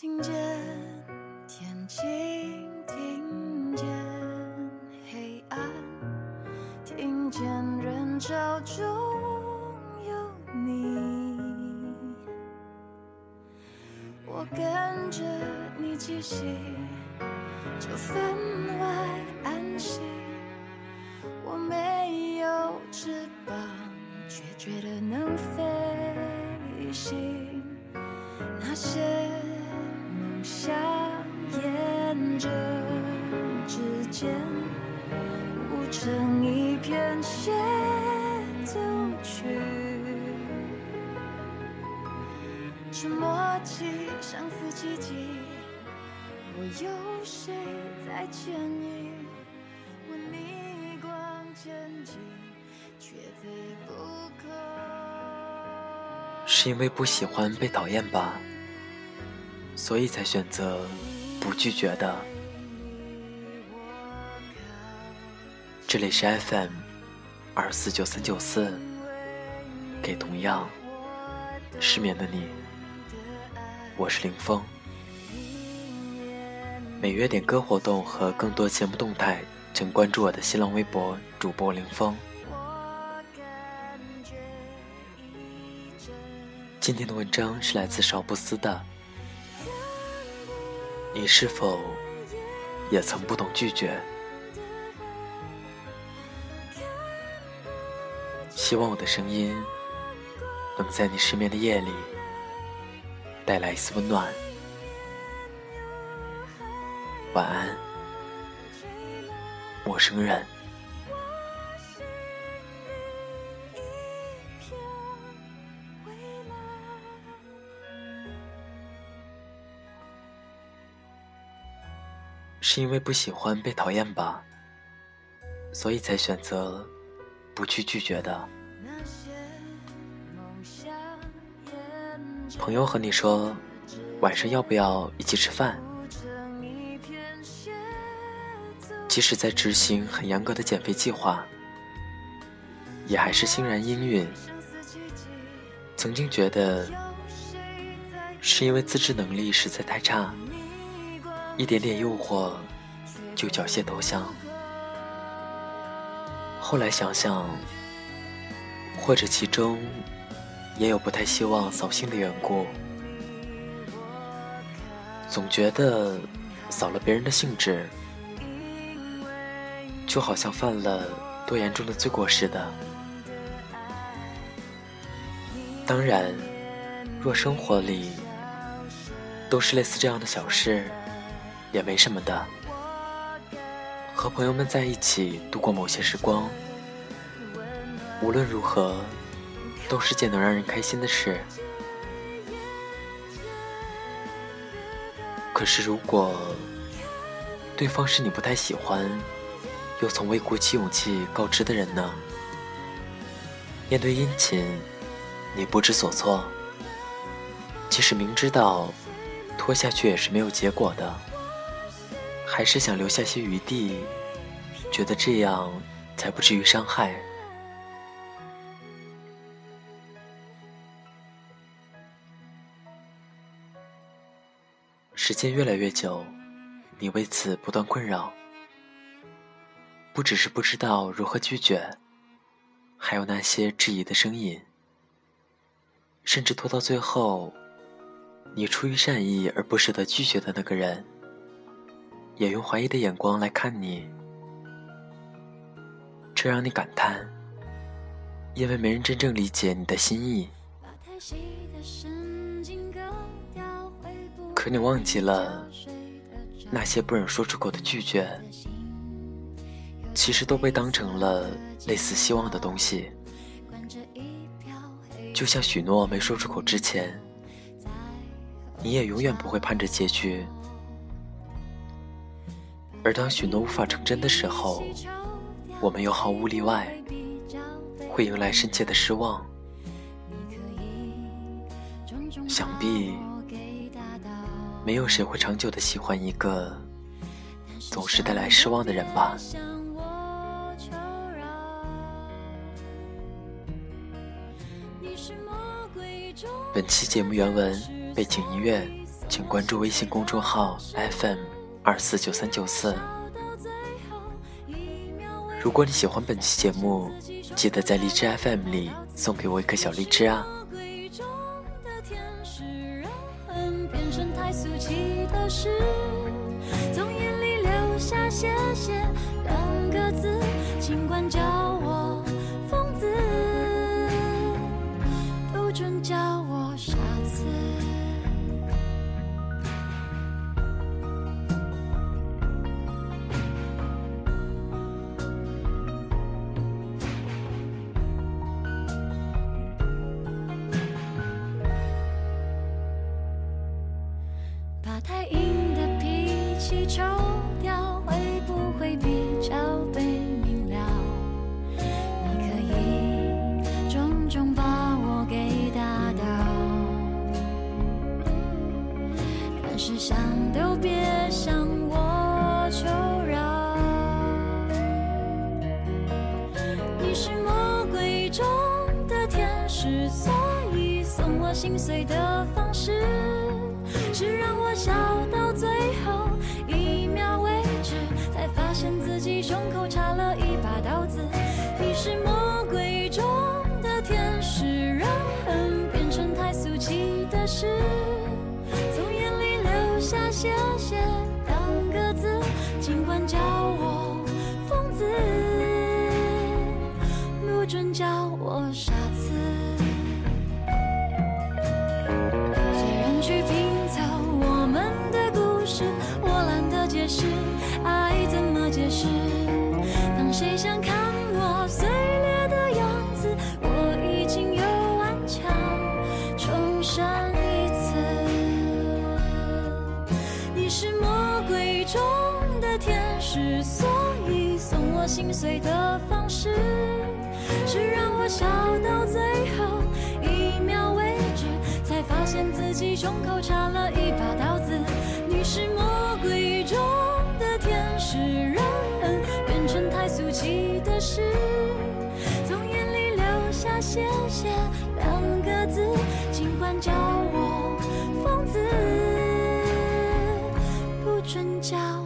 听见天晴，听见黑暗，听见人潮中有你。我跟着你气息，就分外安心。我没有翅膀，却觉得能飞行。那些成一片协奏曲。是默契，相似奇迹。我有谁在牵引？我逆光前进，却非不可。是因为不喜欢被讨厌吧，所以才选择不拒绝的。这里是 FM 二四九三九四，给同样失眠的你，我是林峰。每月点歌活动和更多节目动态，请关注我的新浪微博主播林峰。今天的文章是来自少布斯的。你是否也曾不懂拒绝？希望我的声音能在你失眠的夜里带来一丝温暖。晚安，陌生人。是因为不喜欢被讨厌吧，所以才选择不去拒绝的。朋友和你说晚上要不要一起吃饭？即使在执行很严格的减肥计划，也还是欣然应允。曾经觉得是因为自制能力实在太差。一点点诱惑，就缴械投降。后来想想，或者其中也有不太希望扫兴的缘故。总觉得扫了别人的兴致，就好像犯了多严重的罪过似的。当然，若生活里都是类似这样的小事。也没什么的，和朋友们在一起度过某些时光，无论如何，都是件能让人开心的事。可是，如果对方是你不太喜欢，又从未鼓起勇气告知的人呢？面对殷勤，你不知所措，即使明知道拖下去也是没有结果的。还是想留下些余地，觉得这样才不至于伤害。时间越来越久，你为此不断困扰，不只是不知道如何拒绝，还有那些质疑的声音，甚至拖到最后，你出于善意而不舍得拒绝的那个人。也用怀疑的眼光来看你，这让你感叹，因为没人真正理解你的心意。可你忘记了，那些不忍说出口的拒绝，其实都被当成了类似希望的东西。就像许诺没说出口之前，你也永远不会盼着结局。而当许诺无法成真的时候，我们又毫无例外会迎来深切的失望。想必没有谁会长久的喜欢一个总是带来失望的人吧。本期节目原文背景音乐请关注微信公众号 FM 二四九三九四。如果你喜欢本期节目，记得在荔枝 FM 里送给我一颗小荔枝啊！从眼里流下“谢谢”两个字，尽管。中的天使，所以送我心碎的方式。是让我笑到最后一秒为止，才发现自己胸口插了一我傻子。虽然去拼凑我们的故事，我懒得解释爱怎么解释。当谁想看我碎裂的样子，我已经又顽强重生一次。你是魔鬼中的天使，所以送我心碎的方式，是让我笑到最后一秒为止，才发现自己胸口插了一把刀子。你是魔鬼中的天使，让人变成太俗气的事，从眼里流下谢谢两个字，尽管叫我疯子，不准叫。